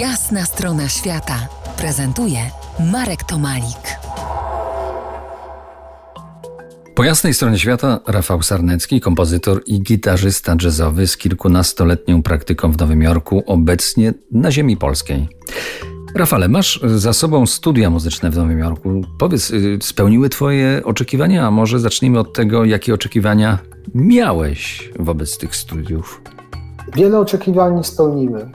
Jasna strona świata prezentuje Marek Tomalik. Po jasnej stronie świata Rafał Sarnecki, kompozytor i gitarzysta jazzowy z kilkunastoletnią praktyką w Nowym Jorku, obecnie na ziemi polskiej. Rafale, masz za sobą studia muzyczne w Nowym Jorku. Powiedz, y, spełniły Twoje oczekiwania, a może zacznijmy od tego, jakie oczekiwania miałeś wobec tych studiów? Wiele oczekiwań spełniły.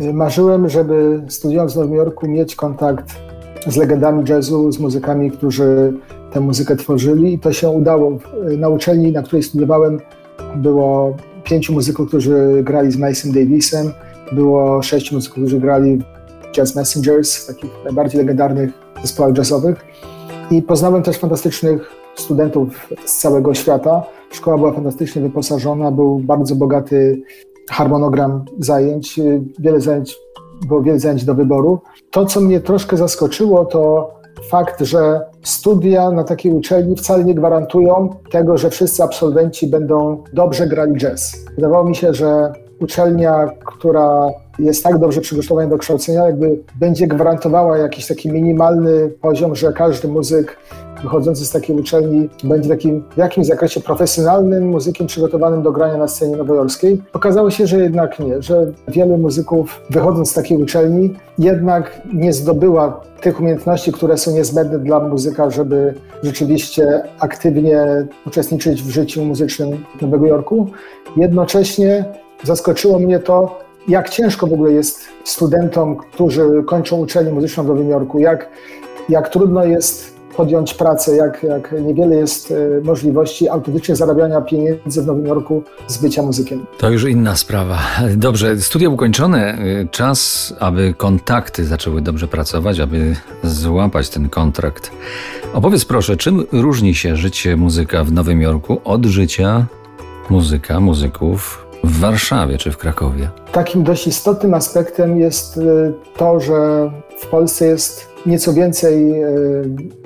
Marzyłem, żeby studiując w Nowym Jorku mieć kontakt z legendami jazzu, z muzykami, którzy tę muzykę tworzyli i to się udało. Na uczelni, na której studiowałem, było pięciu muzyków, którzy grali z Mason Davisem, było sześciu muzyków, którzy grali w Jazz Messengers, takich najbardziej legendarnych zespołach jazzowych. I poznałem też fantastycznych studentów z całego świata. Szkoła była fantastycznie wyposażona, był bardzo bogaty harmonogram zajęć, wiele zajęć, było wiele zajęć do wyboru. To, co mnie troszkę zaskoczyło, to fakt, że studia na takiej uczelni wcale nie gwarantują tego, że wszyscy absolwenci będą dobrze grali jazz. Wydawało mi się, że uczelnia, która jest tak dobrze przygotowana do kształcenia, jakby będzie gwarantowała jakiś taki minimalny poziom, że każdy muzyk wychodzący z takiej uczelni będzie takim w jakimś zakresie profesjonalnym muzykiem przygotowanym do grania na scenie nowojorskiej. Okazało się, że jednak nie, że wielu muzyków wychodząc z takiej uczelni jednak nie zdobyła tych umiejętności, które są niezbędne dla muzyka, żeby rzeczywiście aktywnie uczestniczyć w życiu muzycznym Nowego Jorku. Jednocześnie zaskoczyło mnie to, jak ciężko w ogóle jest studentom, którzy kończą uczelnię muzyczną w Nowym Jorku, jak, jak trudno jest podjąć pracę, jak, jak niewiele jest e, możliwości autentycznie zarabiania pieniędzy w Nowym Jorku z bycia muzykiem. To już inna sprawa. Dobrze, studia ukończone. E, czas, aby kontakty zaczęły dobrze pracować, aby złapać ten kontrakt. Opowiedz proszę, czym różni się życie muzyka w Nowym Jorku od życia muzyka, muzyków w Warszawie czy w Krakowie? Takim dość istotnym aspektem jest y, to, że w Polsce jest nieco więcej y,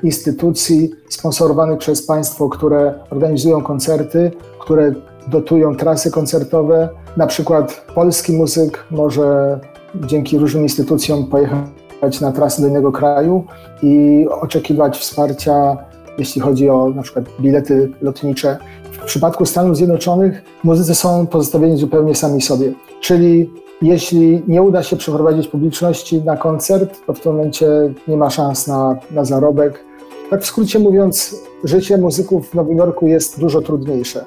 instytucji sponsorowanych przez państwo, które organizują koncerty, które dotują trasy koncertowe. Na przykład polski muzyk może dzięki różnym instytucjom pojechać na trasy do innego kraju i oczekiwać wsparcia, jeśli chodzi o na przykład bilety lotnicze w przypadku Stanów Zjednoczonych muzycy są pozostawieni zupełnie sami sobie. Czyli jeśli nie uda się przeprowadzić publiczności na koncert, to w tym momencie nie ma szans na, na zarobek. Tak w skrócie mówiąc, życie muzyków w Nowym Jorku jest dużo trudniejsze.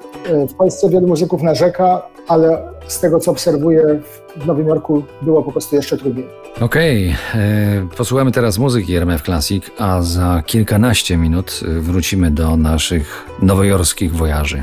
W Polsce wielu muzyków narzeka, ale z tego co obserwuję w Nowym Jorku było po prostu jeszcze trudniej. Okej, okay. posłuchamy teraz muzyki RMF Classic, a za kilkanaście minut wrócimy do naszych nowojorskich wojaży.